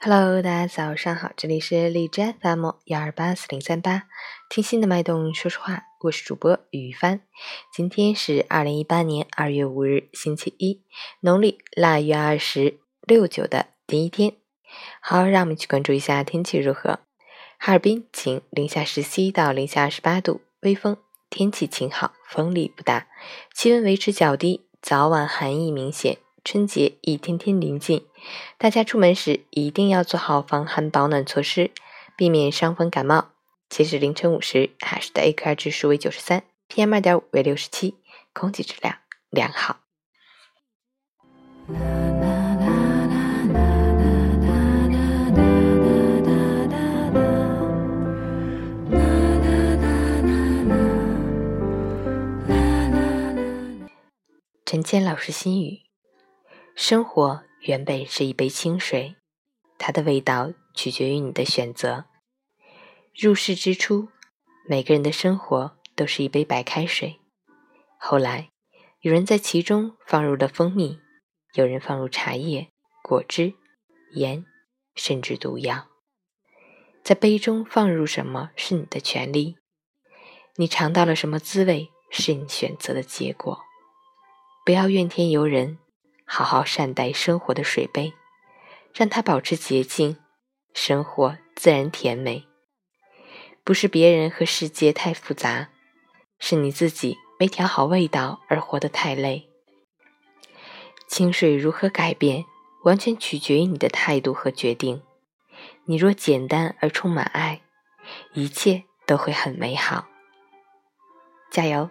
Hello，大家早上好，这里是荔枝 FM 幺二八四零三八，听心的脉动说说话，我是主播雨帆。今天是二零一八年二月五日，星期一，农历腊月二十六九的第一天。好，让我们去关注一下天气如何。哈尔滨晴，零下十七到零下二十八度，微风，天气晴好，风力不大，气温维持较低，早晚寒意明显。春节一天天临近，大家出门时一定要做好防寒保暖措施，避免伤风感冒。截止凌晨五时，海市的 AQI 指数为九十三，PM 二点五为六十七，空气质量良好。陈谦老师心语。生活原本是一杯清水，它的味道取决于你的选择。入世之初，每个人的生活都是一杯白开水。后来，有人在其中放入了蜂蜜，有人放入茶叶、果汁、盐，甚至毒药。在杯中放入什么是你的权利，你尝到了什么滋味是你选择的结果。不要怨天尤人。好好善待生活的水杯，让它保持洁净，生活自然甜美。不是别人和世界太复杂，是你自己没调好味道而活得太累。清水如何改变，完全取决于你的态度和决定。你若简单而充满爱，一切都会很美好。加油！